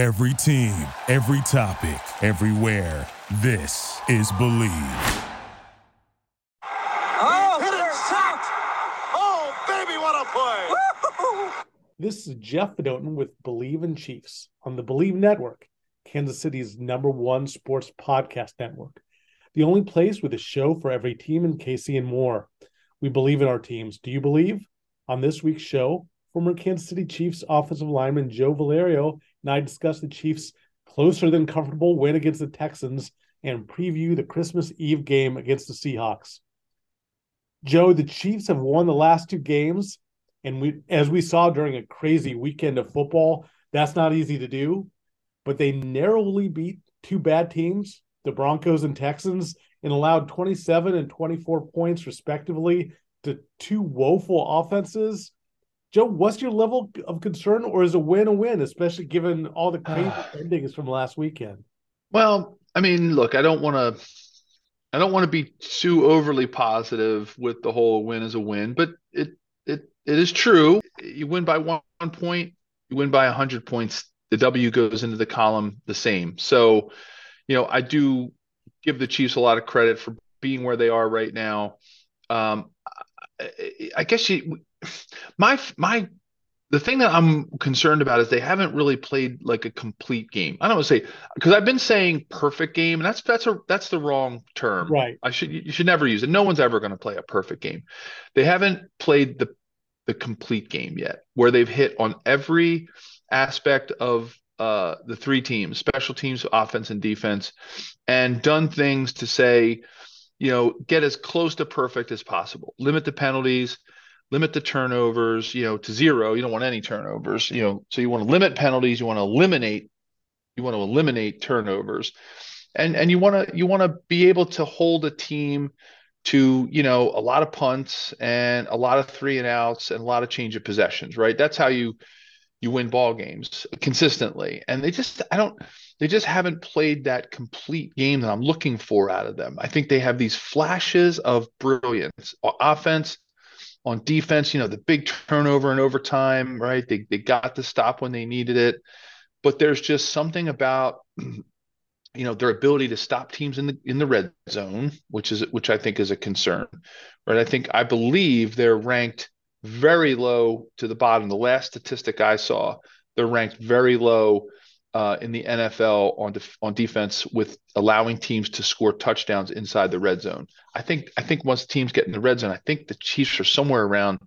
Every team, every topic, everywhere. This is Bleav. Oh, hit it, shot! Oh, baby, what a play! This is Jeff Fedotin with Bleav in Chiefs on the Bleav Network, Kansas City's number one sports podcast network. The only place with a show for every team in KC and more. We believe in our teams. Do you believe? On this week's show, former Kansas City Chiefs offensive lineman Joe Valerio and I discuss the Chiefs' closer than comfortable win against the Texans and preview the Christmas Eve game against the Seahawks. Joe, the Chiefs have won the last two games, and we, as we saw during a crazy weekend of football, that's not easy to do. But they narrowly beat two bad teams, the Broncos and Texans, and allowed 27 and 24 points respectively to two woeful offenses Joe, what's your level of concern, or is a win a win, especially given all the crazy endings from last weekend? Well, I mean, look, I don't want to, I don't want to be too overly positive with the whole win as a win, but it it it is true. You win by one point, you win by hundred points. The W goes into the column the same. So, you know, I do give the Chiefs a lot of credit for being where they are right now. Um, I guess you my my the thing that I'm concerned about is they haven't really played like a complete game. I don't want to say because I've been saying perfect game, and that's that's a that's the wrong term. Right. I should you should never use it. No one's ever going to play a perfect game. They haven't played the the complete game yet, where they've hit on every aspect of uh, the three teams, special teams, offense, and defense, and done things to say, you know, get as close to perfect as possible. Limit the penalties limit the turnovers, you know, to zero. You don't want any turnovers, you know. So you want to limit penalties, you want to eliminate you want to eliminate turnovers. And and you want to you want to be able to hold a team to, you know, a lot of punts and a lot of three and outs and a lot of change of possessions, right? That's how you you win ball games consistently. And they just I don't they just haven't played that complete game that I'm looking for out of them. I think they have these flashes of brilliance, offense, on defense, you know, the big turnover and overtime, right? They they got the stop when they needed it. But there's just something about you know their ability to stop teams in the in the red zone, which is which I think is a concern. Right. I think I believe they're ranked very low to the bottom. The last statistic I saw, they're ranked very low uh, in the NFL on def- on defense with allowing teams to score touchdowns inside the red zone. I think I think once teams get in the red zone, I think the Chiefs are somewhere around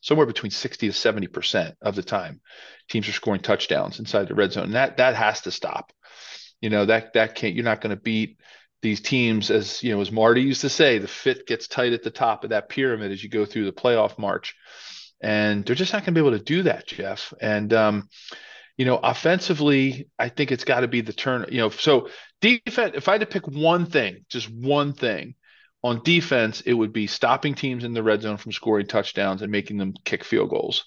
somewhere between 60 to 70 percent of the time teams are scoring touchdowns inside the red zone. And that that has to stop. You know that that can't. You're not going to beat these teams as you know as Marty used to say. The fit gets tight at the top of that pyramid as you go through the playoff march, and they're just not going to be able to do that, Jeff. And um, you know, offensively, I think it's got to be the turn. You know, so defense. If I had to pick one thing, just one thing on defense, it would be stopping teams in the red zone from scoring touchdowns and making them kick field goals.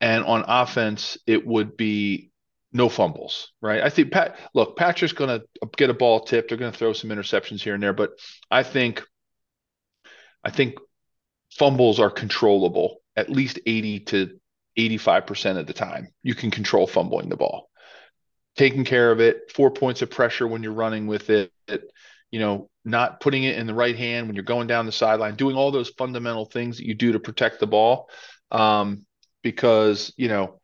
And on offense, it would be no fumbles, right? I think Pat. Look, Patrick's going to get a ball tipped. They're going to throw some interceptions here and there, but I think, I think fumbles are controllable at least 80 to 85% of the time. You can control fumbling the ball. Taking care of it, four points of pressure when you're running with it, you know, not putting it in the right hand when you're going down the sideline, doing all those fundamental things that you do to protect the ball. Um, because, you know,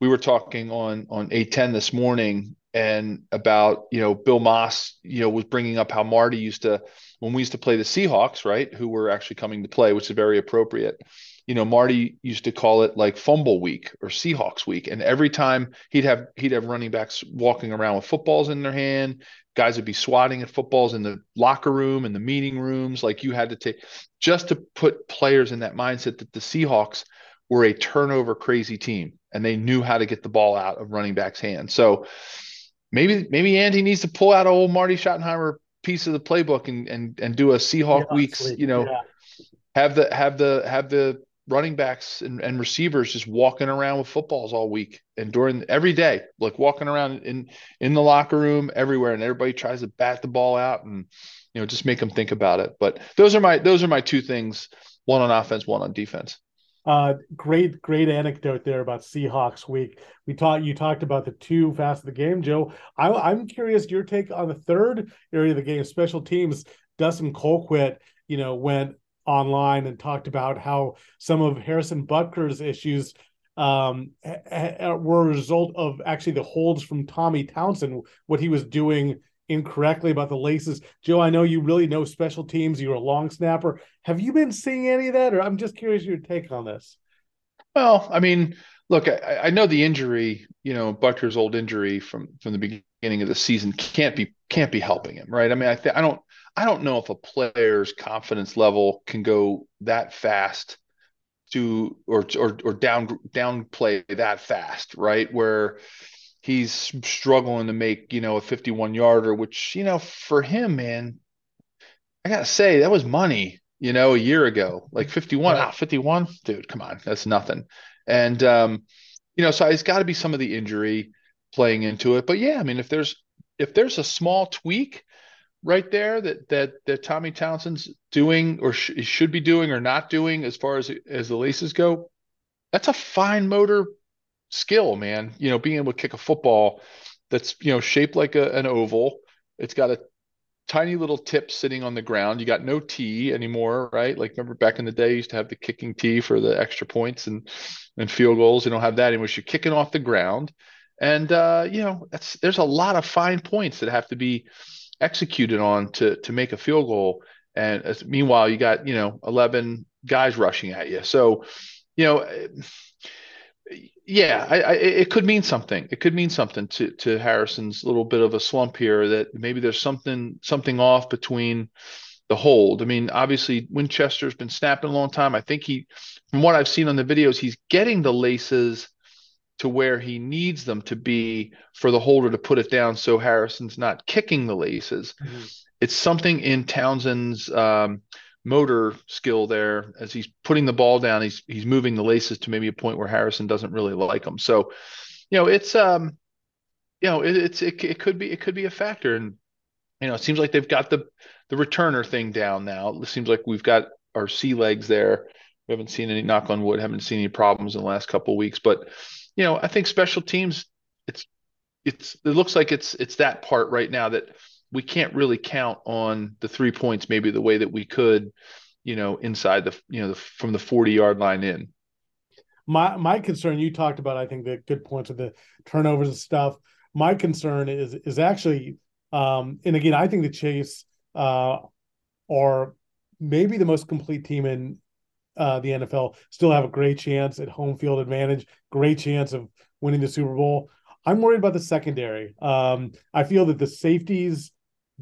we were talking on on 810 this morning and about, you know, Bill Maas, you know, was bringing up how Marty used to when we used to play the Seahawks, right, who were actually coming to play, which is very appropriate you know, Marty used to call it like fumble week or Seahawks week. And every time he'd have he'd have running backs walking around with footballs in their hand. Guys would be swatting at footballs in the locker room and the meeting rooms. Like you had to take just to put players in that mindset that the Seahawks were a turnover crazy team and they knew how to get the ball out of running backs' hands. So maybe maybe Andy needs to pull out a old Marty Schottenheimer piece of the playbook and and and do a Seahawk yeah, weeks, you know, yeah. have the have the have the running backs and, and receivers just walking around with footballs all week and during every day, like walking around in in the locker room everywhere, and everybody tries to bat the ball out and you know just make them think about it. But those are my those are my two things: one on offense, one on defense. Uh, great, great anecdote there about Seahawks week. We talked, you talked about the two fast of the game, Joe. I, am curious your take on the third area of the game, special teams. Dustin Colquitt, you know, went online and talked about how some of Harrison Butker's issues um, were a result of actually the holds from Tommy Townsend, what he was doing incorrectly about the laces. Joe, I know you really know special teams. You're a long snapper. Have you been seeing any of that, or I'm just curious your take on this? Well, I mean, look, I, I know the injury. You know, Butker's old injury from from the beginning of the season can't be can't be helping him, right? I mean, I th- I don't I don't know if a player's confidence level can go that fast to or or or down downplay that fast, right? Where he's struggling to make, you know, a 51 yarder, which, you know, for him, man, I gotta say, that was money, you know, a year ago. Like 51, ah, 51, dude, come on, that's nothing. And um, you know, so it's got to be some of the injury playing into it. But yeah, I mean, if there's if there's a small tweak right there that that that Tommy Townsend's doing or sh- should be doing or not doing as far as as the laces go, that's a fine motor skill, man. You know, being able to kick a football that's you know shaped like a, an oval. It's got a tiny little tip sitting on the ground. You got no tee anymore, right? Like remember back in the day, you used to have the kicking tee for the extra points and and field goals. You don't have that anymore. You're kicking off the ground, and uh, you know there's a lot of fine points that have to be executed on to to make a field goal. And meanwhile, you got you know 11 guys rushing at you. So you know. Yeah, I, I, it could mean something. It could mean something to to Harrison's little bit of a slump here. That maybe there's something something off between the hold. I mean, obviously Winchester's been snapping a long time. I think he, from what I've seen on the videos, he's getting the laces to where he needs them to be for the holder to put it down so Harrison's not kicking the laces. Mm-hmm. It's something in Townsend's um, motor skill there as he's putting the ball down. He's he's moving the laces to maybe a point where Harrison doesn't really like them. So, you know, it's um, you know, it, it's it, it could be it could be a factor, and you know, it seems like they've got the the returner thing down now. It seems like we've got our sea legs there. We haven't seen any knock on wood, haven't seen any problems in the last couple weeks, but you know, I think special teams, it's it's it looks like it's it's that part right now that we can't really count on the three points maybe the way that we could, you know, inside the you know the, from the forty yard line in. My my concern you talked about, I think the good points of the turnovers and stuff. My concern is is actually, um, and again, I think the Chase uh, are maybe the most complete team in uh, the NFL still have a great chance at home field advantage, great chance of winning the Super Bowl. I'm worried about the secondary. Um, I feel that the safeties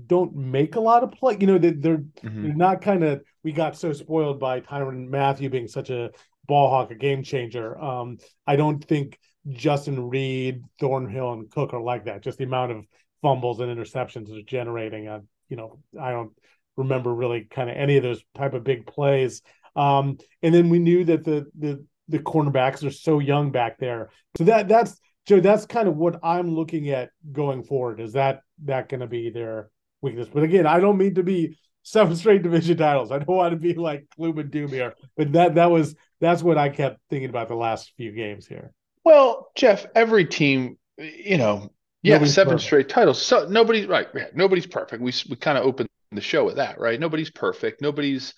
don't make a lot of play. You know, they, they're mm-hmm. they're not kind of. We got so spoiled by Tyrann Mathieu being such a ball hawk, a game changer. Um, I don't think Justin Reid, Thornhill, and Cook are like that. Just the amount of fumbles and interceptions they're generating. Uh, you know, I don't remember really kind of any of those type of big plays. Um, and then we knew that the the the cornerbacks are so young back there. So that that's Joe, that's kind of what I'm looking at going forward. Is that that going to be their weakness? But again, I don't mean to be seven straight division titles. I don't want to be like gloom and doom here. But that that was that's what I kept thinking about the last few games here. Well, Jeff, every team, you know, yeah, nobody's seven perfect. straight titles. So nobody's right. Yeah, nobody's perfect. We we kind of opened the show with that, right? Nobody's perfect. Nobody's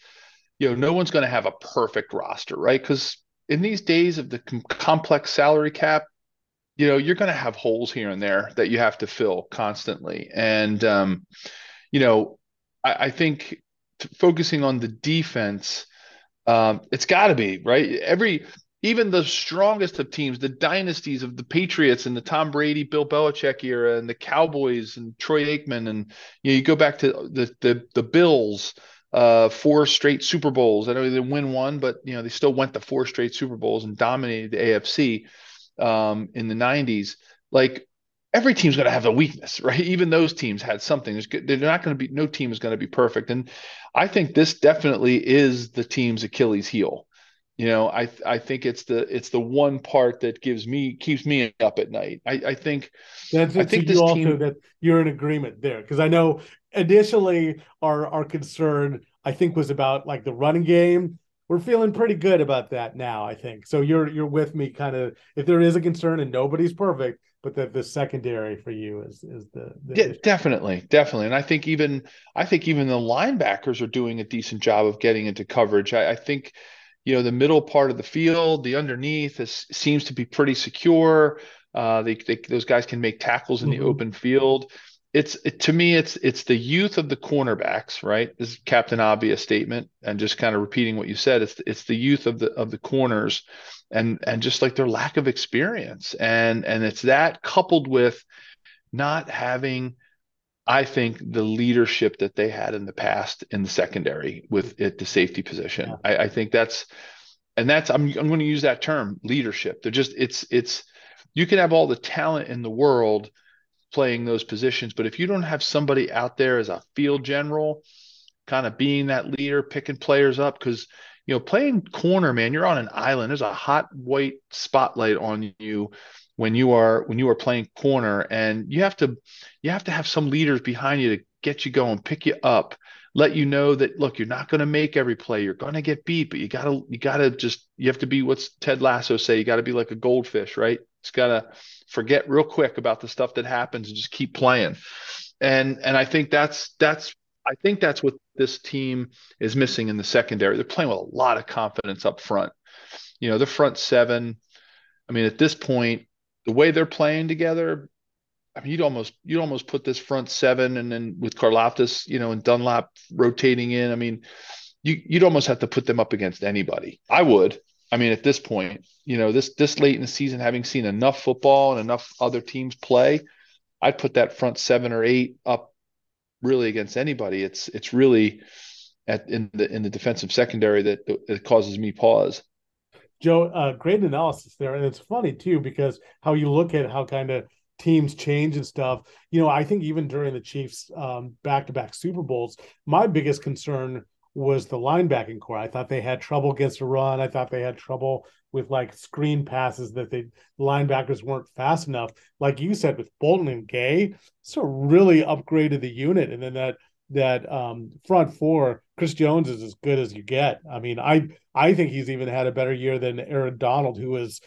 you know, no one's going to have a perfect roster, right? Because in these days of the com- complex salary cap, you know, you're going to have holes here and there that you have to fill constantly. And, um, you know, I, I think focusing on the defense, um, it's got to be right. Every even the strongest of teams, the dynasties of the Patriots and the Tom Brady, Bill Belichick era, and the Cowboys and Troy Aikman, and you know, you go back to the the the Bills uh, four straight Super Bowls. I know they didn't win one, but you know they still went to four straight Super Bowls and dominated the AFC um, in the '90s. Like every team's going to have a weakness, right? Even those teams had something. they're not going to be. No team is going to be perfect, and I think this definitely is the team's Achilles heel. You know, I I think it's the it's the one part that gives me keeps me up at night. I, I think that's I think this also team, that you're in agreement there because I know initially our our concern I think was about like the running game. We're feeling pretty good about that now. I think so. You're you're with me, kind of. If there is a concern, and nobody's perfect, but that the secondary for you is is the, the yeah, definitely, definitely. And I think even I think even the linebackers are doing a decent job of getting into coverage. I, I think you know the middle part of the field, the underneath is, seems to be pretty secure. Uh, they, they, those guys can make tackles in mm-hmm. the open field it's it, to me it's it's the youth of the cornerbacks right? This is captain obvious statement and just kind of repeating what you said. It's it's the youth of the of the corners and and just like their lack of experience. And and it's that coupled with not having I think the leadership that they had in the past in the secondary with it the safety position. Yeah. I, I think that's and that's I'm I'm going to use that term leadership. They're just it's it's you can have all the talent in the world playing those positions. But if you don't have somebody out there as a field general, kind of being that leader, picking players up, because you know, playing corner, man, you're on an island. There's a hot white spotlight on you when you are when you are playing corner, and you have to you have to have some leaders behind you to get you going, pick you up, let you know that look, you're not going to make every play. You're going to get beat, but you gotta you gotta just you have to be what's Ted Lasso say. You got to be like a goldfish, right? It's gotta forget real quick about the stuff that happens and just keep playing. And and I think that's that's I think that's what this team is missing in the secondary. They're playing with a lot of confidence up front. You know, the front seven. I mean, at this point, the way they're playing together, I mean, you'd almost you'd almost put this front seven, and then with Karlaftis, you know, and Dunlap rotating in. I mean, you you'd almost have to put them up against anybody. I would. I mean, at this point, you know, this this late in the season, having seen enough football and enough other teams play, I'd put that front seven or eight up really against anybody. It's it's really at in the in the defensive secondary that it causes me pause. Joe, uh, great analysis there, and it's funny too because how you look at how kind of teams change and stuff. You know, I think even during the Chiefs' back to back Super Bowls, my biggest concern was the linebacking corps. I thought they had trouble against a run. I thought they had trouble with like screen passes that they the linebackers weren't fast enough. Like you said, with Bolton and Gay, so really upgraded the unit. And then that that um, front four, Chris Jones is as good as you get. I mean, I I think he's even had a better year than Aaron Donald, who is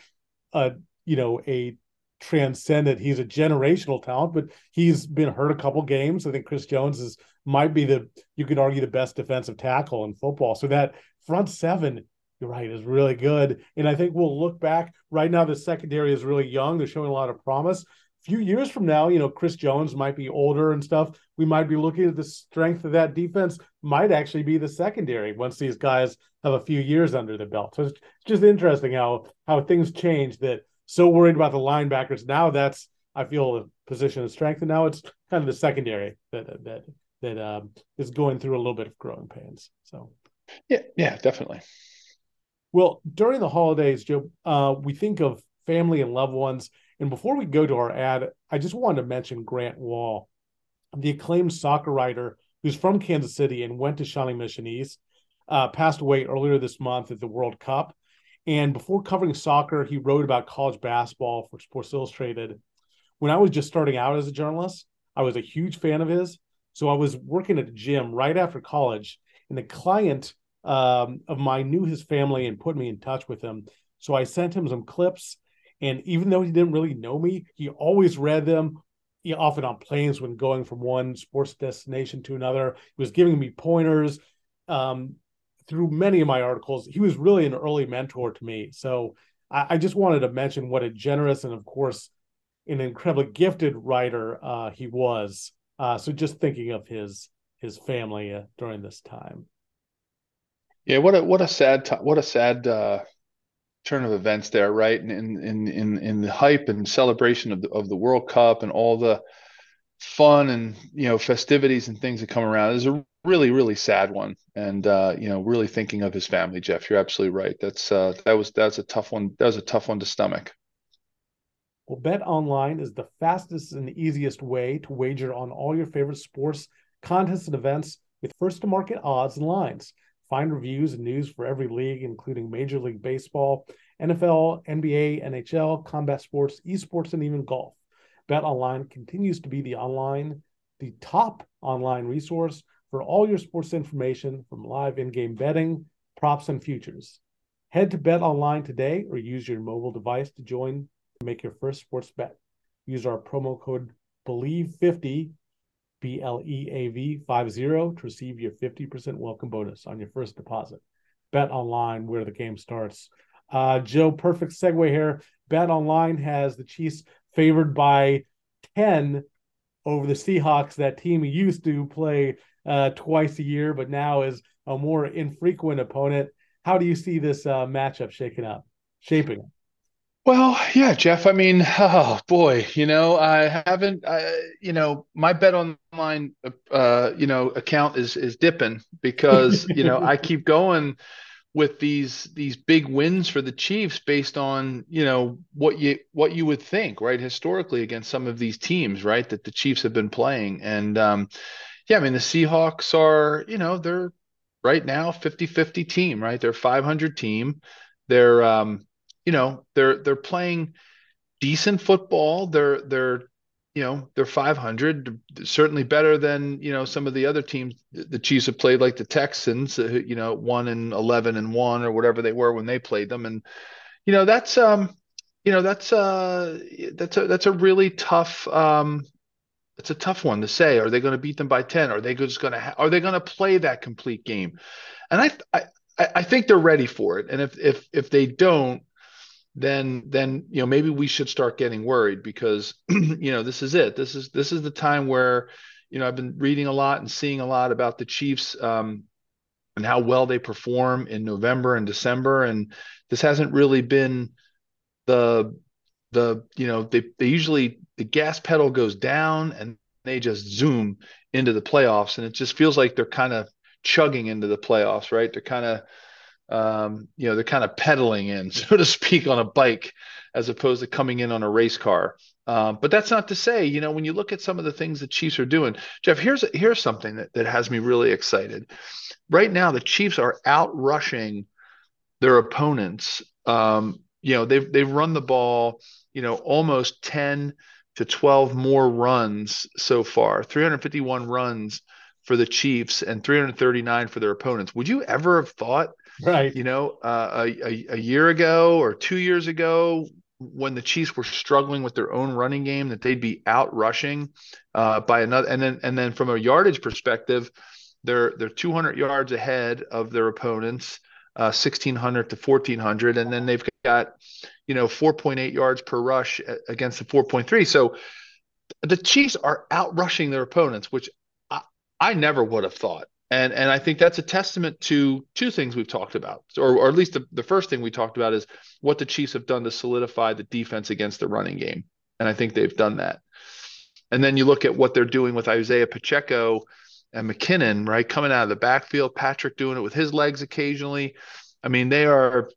a you know a transcendent. He's a generational talent, but he's been hurt a couple games. I think Chris Jones is might be the you could argue the best defensive tackle in football. So that front seven, you're right, is really good. And I think we'll look back right now. The secondary is really young. They're showing a lot of promise. A few years from now, you know, Chris Jones might be older and stuff. We might be looking at the strength of that defense. Might actually be the secondary once these guys have a few years under the belt. So it's just interesting how how things change that so worried about the linebackers. Now that's I feel a position of strength, and now it's kind of the secondary that that that um, is going through a little bit of growing pains. So, yeah, yeah, definitely. Well, during the holidays, Joe, uh, we think of family and loved ones. And before we go to our ad, I just wanted to mention Grant Wahl, the acclaimed soccer writer who's from Kansas City and went to Shawnee Mission East, uh, passed away earlier this month at the World Cup. And before covering soccer, he wrote about college basketball for Sports Illustrated. When I was just starting out as a journalist, I was a huge fan of his. So I was working at a gym right after college, and a client um, of mine knew his family and put me in touch with him. So I sent him some clips. And even though he didn't really know me, he always read them, he, often on planes when going from one sports destination to another. He was giving me pointers. Um, through many of my articles, he was really an early mentor to me. So I, I just wanted to mention what a generous and, of course, an incredibly gifted writer uh, he was. Uh, so just thinking of his his family uh, during this time. Yeah, what a what a sad t- what a sad uh, turn of events there, right? In in in in the hype and celebration of the of the World Cup and all the fun and you know festivities and things that come around is a really really sad one. And uh you know really thinking of his family jeff you're absolutely right. That's uh that was that's a tough one that was a tough one to stomach. Well bet online is the fastest and easiest way to wager on all your favorite sports contests and events with first to market odds and lines. Find reviews and news for every league including major league baseball nfl nba nhl combat sports esports and even golf. Bet Online continues to be the online, the top online resource for all your sports information from live in-game betting, props, and futures. Head to Bet Online today or use your mobile device to join to make your first sports bet. Use our promo code BLEAV50, B L E A V 50 to receive your 50% welcome bonus on your first deposit. Bet Online, where the game starts. Uh, Joe, perfect segue here. Bet Online has the Chiefs favored by 10 over the Seahawks. That team used to play uh, twice a year, but now is a more infrequent opponent. How do you see this uh, matchup shaking up, shaping? Well, yeah, Jeff. I mean, oh boy, you know, I haven't, I, you know, my bet online, uh, you know, account is is dipping because you know I keep going with these these big wins for the Chiefs based on you know what you what you would think right historically against some of these teams right that the Chiefs have been playing and um, yeah I mean the Seahawks are you know they're right now 50-50 team right? They're 500 team. They're um, you know they're they're playing decent football. They're they're you know they're 500 certainly better than you know some of the other teams. The chiefs have played like the texans uh, you know 1 and 11 and 1 or whatever they were when they played them. And you know that's um you know that's uh that's a that's a really tough um it's a tough one to say. Are they going to beat them by 10 are they just going to ha- are they going to play that complete game? And I, I i think they're ready for it. And if if if they don't then then you know maybe we should start getting worried because you know this is it. This is this is the time where you know I've been reading a lot and seeing a lot about the Chiefs um, and how well they perform in November and December. And this hasn't really been the the you know they they usually the gas pedal goes down and they just zoom into the playoffs and it just feels like they're kind of chugging into the playoffs right they're kind of um, you know, they're kind of pedaling in, so to speak, on a bike as opposed to coming in on a race car. Um, but that's not to say, you know, when you look at some of the things the Chiefs are doing, Jeff, here's here's something that, that has me really excited. Right now, the Chiefs are out rushing their opponents. Um, you know, they've they've run the ball, you know, almost 10 to 12 more runs so far, 351 runs for the Chiefs and 339 for their opponents. Would you ever have thought right? You know, uh, a, a, year ago or two years ago, when the Chiefs were struggling with their own running game, that they'd be out rushing uh, by another, and then and then from a yardage perspective, they're they're 200 yards ahead of their opponents, uh, 1600 to 1400, and then they've got you know 4.8 yards per rush against the 4.3. So the Chiefs are out rushing their opponents, which I, I never would have thought and and I think that's a testament to two things we've talked about, or or at least the, the first thing we talked about is what the Chiefs have done to solidify the defense against the running game, and I think they've done that. And then you look at what they're doing with Isaiah Pacheco and McKinnon, right, coming out of the backfield. Patrick doing it with his legs occasionally. I mean, they are.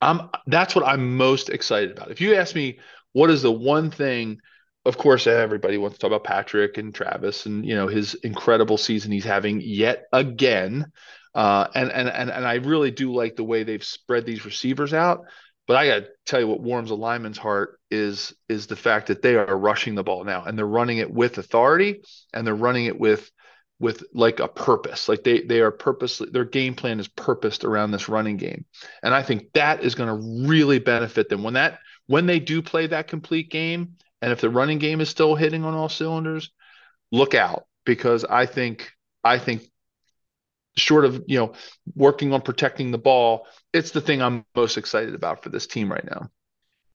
I'm. That's what I'm most excited about. If you ask me, what is the one thing of course, everybody wants to talk about Patrick and Travis and you know his incredible season he's having yet again. Uh, and and and and I really do like the way they've spread these receivers out. But I got to tell you what warms a lineman's heart is is the fact that they are rushing the ball now and they're running it with authority and they're running it with with like a purpose. Like they they are purposely their game plan is purposed around this running game. And I think that is going to really benefit them when that when they do play that complete game and if the running game is still hitting on all cylinders, look out because I think I think short of you know working on protecting the ball, it's the thing I'm most excited about for this team right now.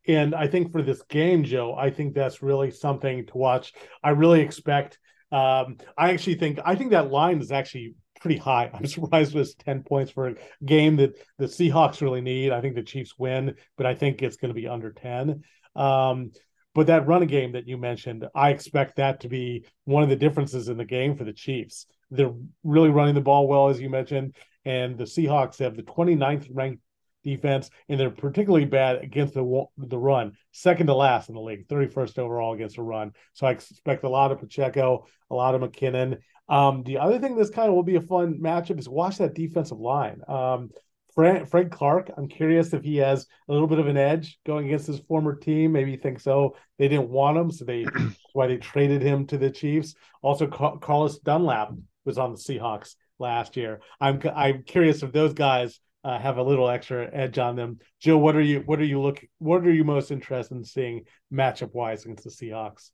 And I think for this game, Joe, I think that's really something to watch. I really expect. Um, I actually think I think that line is actually pretty high. I'm surprised it was 10 points for a game that the Seahawks really need. I think the Chiefs win, but I think it's going to be under 10. Um, but that running game that you mentioned, I expect that to be one of the differences in the game for the Chiefs. They're really running the ball well, as you mentioned, and the Seahawks have the 29th ranked defense, and they're particularly bad against the the run, second to last in the league, 31st overall against the run. So I expect a lot of Pacheco, a lot of McKinnon. Um, the other thing that's kind of will be a fun matchup is watch that defensive line. Um, Frank, Frank Clark, I'm curious if he has a little bit of an edge going against his former team. Maybe you think so. They didn't want him, so they why they traded him to the Chiefs. Also, Carlos Dunlap was on the Seahawks last year. I'm I'm curious if those guys uh, have a little extra edge on them. Joe, what are you what are you looking what are you most interested in seeing matchup wise against the Seahawks?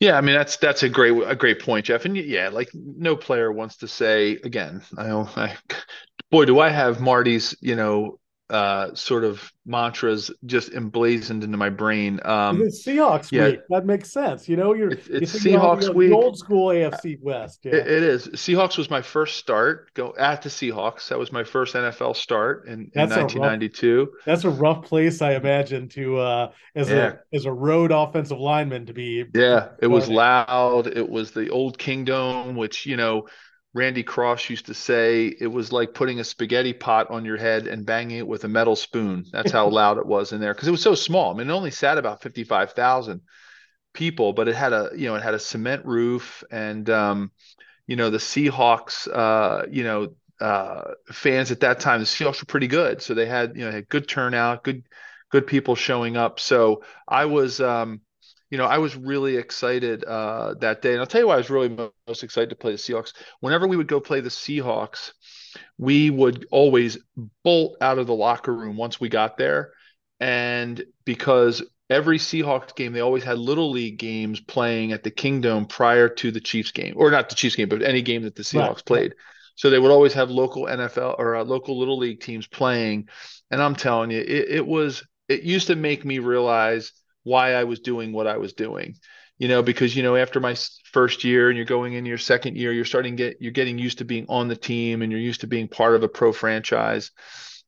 Yeah, I mean that's that's a great a great point, Jeff. And yeah, like no player wants to say again. I, I boy, do I have Marty's you know uh, sort of mantras just emblazoned into my brain. Um, it's Seahawks yeah, week. That makes sense. You know, you're it's, it's Seahawks about, week. old school AFC West. Yeah. It, it is. Seahawks was my first start. Go at the Seahawks. That was my first NFL start in, in 1992. A rough, that's a rough place, I imagine, to uh, as yeah. a as a road offensive lineman to be. Yeah, it was loud. It was the old Kingdome, which you know Randy Cross used to say it was like putting a spaghetti pot on your head and banging it with a metal spoon. That's how loud it was in there because it was so small. I mean, it only sat about 55,000 people, but it had a, you know, it had a cement roof and, um, you know, the Seahawks, uh, you know, uh, fans at that time, the Seahawks were pretty good. So they had, you know, had good turnout, good, good people showing up. So I was, um, you know, I was really excited uh, that day. And I'll tell you why I was really most excited to play the Seahawks. Whenever we would go play the Seahawks, we would always bolt out of the locker room once we got there. And because every Seahawks game, they always had little league games playing at the Kingdome prior to the Chiefs game, or not the Chiefs game, but any game that the Seahawks right. played. So they would always have local NFL or uh, local little league teams playing. And I'm telling you, it, it was, it used to make me realize why I was doing what I was doing. You know, because you know, after my first year and you're going into your second year, you're starting to get you're getting used to being on the team and you're used to being part of a pro franchise.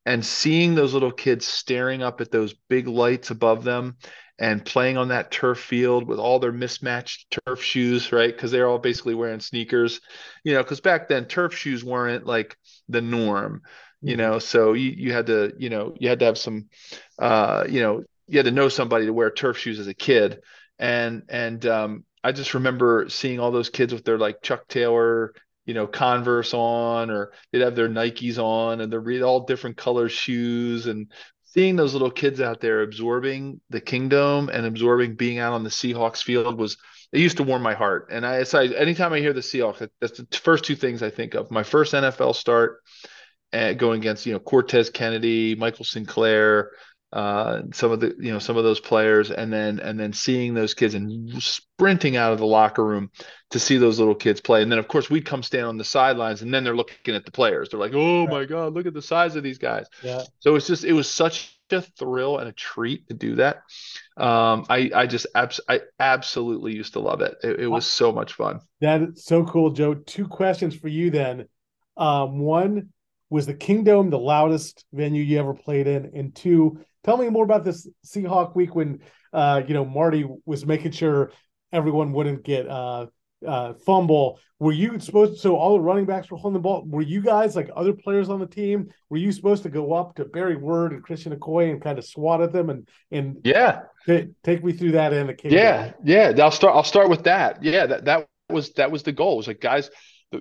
And seeing those little kids staring up at those big lights above them and playing on that turf field with all their mismatched turf shoes, right? Because they're all basically wearing sneakers, you know, because back then turf shoes weren't like the norm, you mm-hmm. know. So you, you had to, you know, you had to have some, uh, you know, you had to know somebody to wear turf shoes as a kid, and and um, I just remember seeing all those kids with their like Chuck Taylor, you know, Converse on, or they'd have their Nikes on, and they're all different color shoes, and seeing those little kids out there absorbing the Kingdome and absorbing being out on the Seahawks field was it used to warm my heart. And I, anytime I hear the Seahawks, that's the first two things I think of. My first NFL start, uh, going against you know Cortez Kennedy, Michael Sinclair, uh, some of the you know some of those players, and then and then seeing those kids and sprinting out of the locker room to see those little kids play, and then of course we'd come stand on the sidelines, and then they're looking at the players. They're like, "Oh my god, look at the size of these guys!" Yeah. So it's just it was such a thrill and a treat to do that. Um, I I just abs- I absolutely used to love it. It, it was so much fun. That is so cool, Joe. Two questions for you then. Um, one was the Kingdome the loudest venue you ever played in, and two Tell me more about this Seahawk week when uh, you know Marty was making sure everyone wouldn't get uh, uh, fumble. Were you supposed to, so all the running backs were holding the ball? Were you guys like other players on the team? Were you supposed to go up to Barry Word and Christian Okoye and kind of swat at them and and yeah, t- take me through that in the Yeah, yeah. I'll start. I'll start with that. Yeah, that that was that was the goal. It was like guys,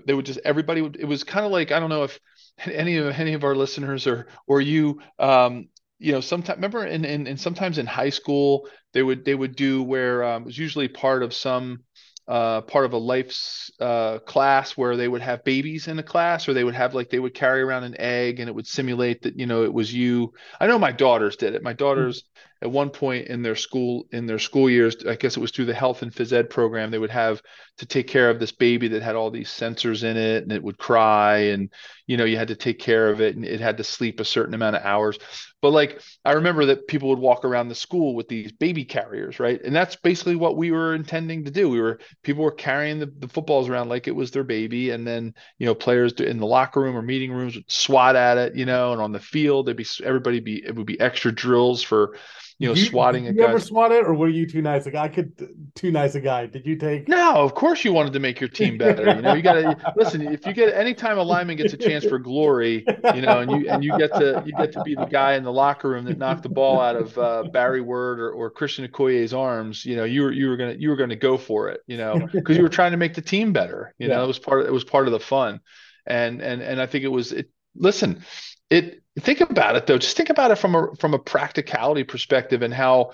they would just everybody would. It was kind of like I don't know if any of any of our listeners or or you um you know sometimes remember in, in, in sometimes in high school they would they would do where um, it was usually part of some uh, part of a life's uh, class where they would have babies in a class or they would have like they would carry around an egg and it would simulate that you know it was you. I know my daughters did it. My daughters mm-hmm. at one point in their school in their school years i guess it was through the health and phys ed program they would have to take care of this baby that had all these sensors in it and it would cry and you know you had to take care of it and it had to sleep a certain amount of hours but like i remember that people would walk around the school with these baby carriers right? And that's basically what we were intending to do. We were people were carrying the, the footballs around like it was their baby. And then you know players in the locker room or meeting rooms would swat at it you know and on the field there'd be everybody be it would be extra drills for you know, you, swatting. Did you ever swat it, or were you too nice a guy? I could too nice a guy. Did you take? No, of course you wanted to make your team better. You know, you got to listen. If you get anytime a lineman gets a chance for glory, you know, and you and you get to you get to be the guy in the locker room that knocked the ball out of uh, Barry Word or, or Christian Okoye's arms. You know, you were you were gonna you were gonna go for it. You know, because you were trying to make the team better. You yeah. know, it was part of, it was part of the fun, and and and I think it was it. Listen, it think about it though just think about it from a from a practicality perspective and how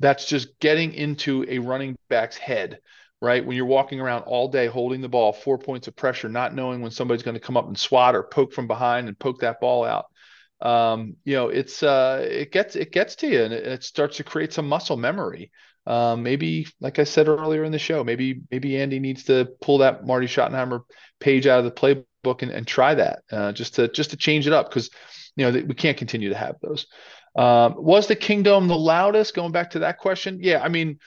that's just getting into a running back's head right? When you're walking around all day holding the ball, four points of pressure, not knowing when somebody's going to come up and swat or poke from behind and poke that ball out. Um, you know, it's uh, it gets it gets to you and it, it starts to create some muscle memory. Um, maybe, like I said earlier in the show, maybe maybe Andy needs to pull that Marty Schottenheimer page out of the playbook and, and try that uh, just to just to change it up because you know that we can't continue to have those. Um, was the Kingdome the loudest? Going back to that question, yeah. I mean,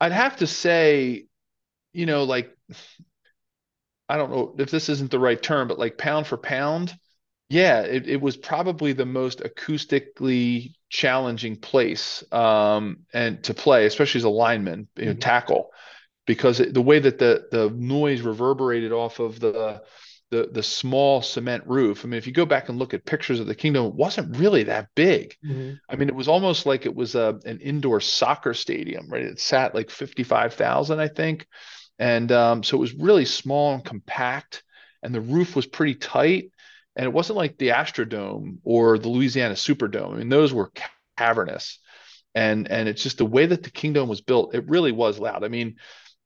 I'd have to say you know, like I don't know if this isn't the right term, but like pound for pound, yeah, it, it was probably the most acoustically challenging place um, and to play, especially as a lineman, you know, mm-hmm. tackle, because it, the way that the the noise reverberated off of the the the small cement roof. I mean, if you go back and look at pictures of the Kingdome, it wasn't really that big. Mm-hmm. I mean, it was almost like it was a an indoor soccer stadium, right? It sat like fifty five thousand, I think. And um, so it was really small and compact, and the roof was pretty tight. And it wasn't like the Astrodome or the Louisiana Superdome. I mean, those were cavernous. And and it's just the way that the Kingdome was built, it really was loud. I mean,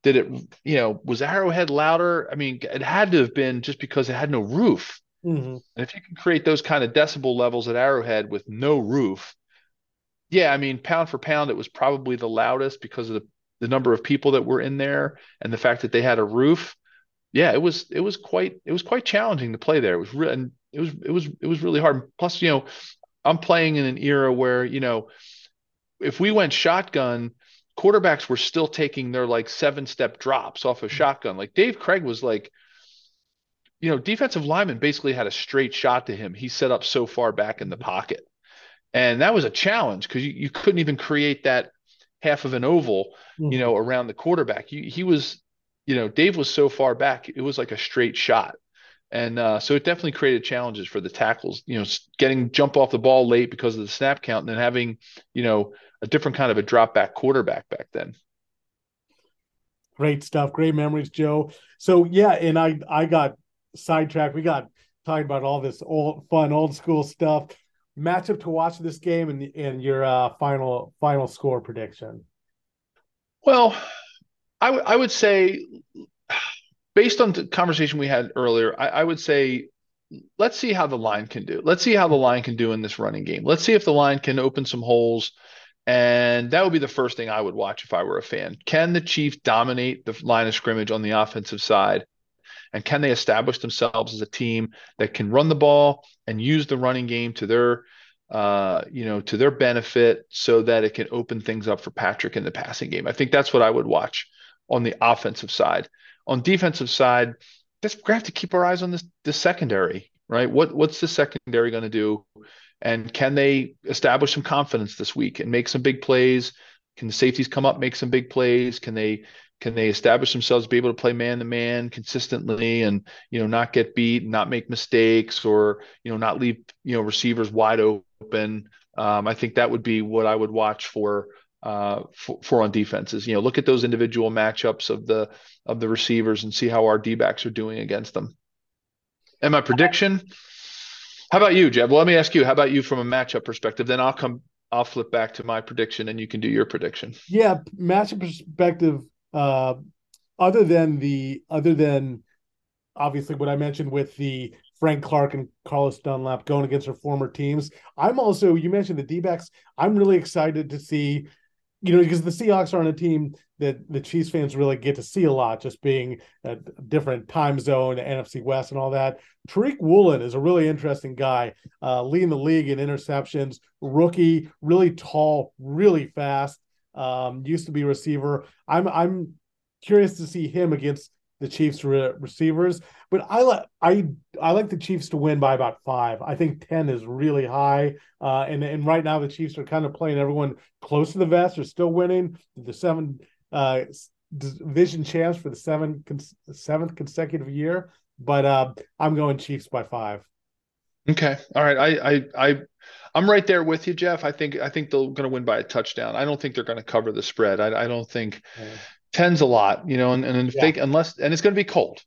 did it, you know, was Arrowhead louder? I mean, it had to have been just because it had no roof. Mm-hmm. And if you can create those kind of decibel levels at Arrowhead with no roof, yeah, I mean, pound for pound, it was probably the loudest because of the the number of people that were in there and the fact that they had a roof yeah it was it was quite it was quite challenging to play there it was really and it was it was it was really hard plus you know i'm playing in an era where you know if we went shotgun quarterbacks were still taking their like seven step drops off of mm-hmm. shotgun like dave Krieg was like you know defensive lineman basically had a straight shot to him he set up so far back in the mm-hmm. pocket and that was a challenge because you, you couldn't even create that half of an oval, you know, around the quarterback. He, he was, you know, Dave was so far back, it was like a straight shot. And uh, so it definitely created challenges for the tackles, you know, getting jump off the ball late because of the snap count and then having, you know, a different kind of a drop back quarterback back then. Great stuff. Great memories, Joe. So yeah, and I I got sidetracked. We got talking about all this old fun old school stuff matchup to watch this game and and your uh, final final score prediction? Well, I, w- I would say, based on the conversation we had earlier, I, I would say let's see how the line can do. Let's see how the line can do in this running game. Let's see if the line can open some holes. And that would be the first thing I would watch if I were a fan. Can the Chiefs dominate the line of scrimmage on the offensive side? And can they establish themselves as a team that can run the ball and use the running game to their uh, you know, to their benefit so that it can open things up for Patrick in the passing game. I think that's what I would watch on the offensive side. On defensive side, just gonna have to keep our eyes on this the secondary, right? What what's the secondary going to do? And can they establish some confidence this week and make some big plays? Can the safeties come up, make some big plays? Can they can they establish themselves, be able to play man to man consistently, and you know not get beat, not make mistakes, or you know not leave you know receivers wide open? Um, I think that would be what I would watch for, uh, for for on defenses. You know, look at those individual matchups of the of the receivers and see how our D backs are doing against them. And my prediction. How about you, Jeb? Well, let me ask you. How about you from a matchup perspective? Then I'll come. I'll flip back to my prediction, and you can do your prediction. Yeah, matchup perspective uh, other than the other than obviously what I mentioned with the Frank Clark and Carlos Dunlap going against their former teams. I'm also you mentioned the D-backs. I'm really excited to see, you know, because the Seahawks aren't a team that the Chiefs fans really get to see a lot, just being a different time zone, NFC West, and all that. Tariq Woolen is a really interesting guy, uh, leading the league in interceptions. Rookie, really tall, really fast um, used to be receiver. I'm I'm curious to see him against the Chiefs re- receivers, but I like I I like the Chiefs to win by about five. I think ten is really high, uh, and and right now the Chiefs are kind of playing everyone close to the vest. They're still winning the seven uh, division champs for the seventh consecutive year, but uh, I'm going Chiefs by five. Okay, all right. I I I I'm right there with you, Jeff. I think I think they're going to win by a touchdown. I don't think they're going to cover the spread. I, I don't think yeah. Ten's a lot, you know, and, and yeah. unless and it's going to be cold,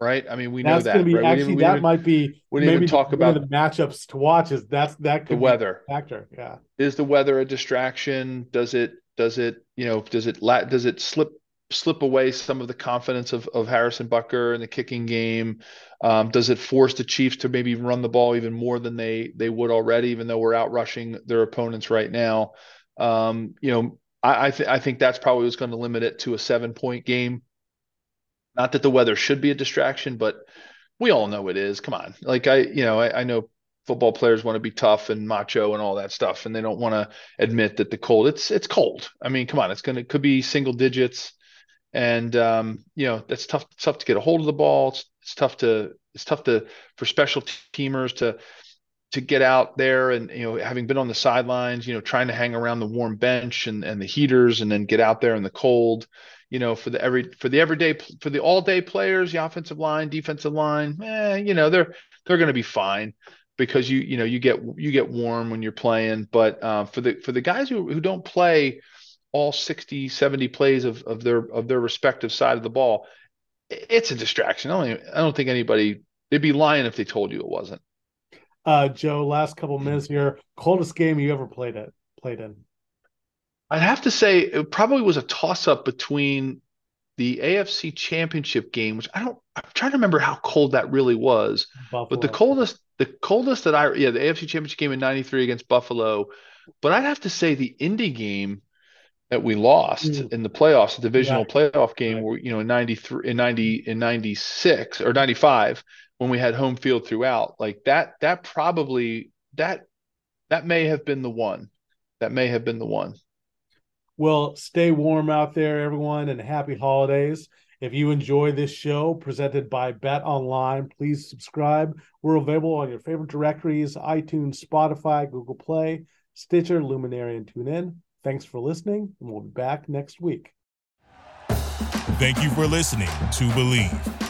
right? I mean, we that's know that. Be, right? Actually, we that even, might be. We didn't even talk about the matchups to watch. Is that's that the weather factor? Yeah. Is the weather a distraction? Does it? Does it? You know? Does it? Does it slip? slip away some of the confidence of, of Harrison Butker in the kicking game? Um, does it force the Chiefs to maybe run the ball even more than they they would already, even though we're out rushing their opponents right now? Um, you know, I I, th- I think that's probably what's going to limit it to a seven point game. Not that the weather should be a distraction, but we all know it is. Come on, like I you know I, I know football players want to be tough and macho and all that stuff, and they don't want to admit that the cold it's it's cold. I mean, come on, it's gonna it could be single digits and um, you know that's tough tough to get a hold of the ball. It's, it's tough to it's tough to for special teamers to to get out there and you know having been on the sidelines, you know trying to hang around the warm bench and and the heaters and then get out there in the cold. You know, for the every for the everyday for the all day players, the offensive line, defensive line, eh, you know they're they're going to be fine because you you know you get you get warm when you're playing. But uh, for the for the guys who who don't play all 60, 70 plays of, of their of their respective side of the ball, it's a distraction. I don't, I don't think anybody they'd be lying if they told you it wasn't. Uh, Joe, last couple minutes here. Coldest game you ever played it played in? I'd have to say it probably was a toss up between the AFC Championship game, which I don't. I'm trying to remember how cold that really was. Buffalo. But the coldest, the coldest that I yeah, the AFC Championship game in '93 against Buffalo. But I'd have to say the Indy game that we lost mm. in the playoffs, the divisional right. playoff game, right. where you know in '93, in '90, in '96 or '95 when we had home field throughout, like that. That probably that that may have been the one. That may have been the one. Well, stay warm out there, everyone, and happy holidays. If you enjoy this show presented by Bet Online, please subscribe. We're available on your favorite directories iTunes, Spotify, Google Play, Stitcher, Luminary, and TuneIn. Thanks for listening, and we'll be back next week. Thank you for listening to Bleav.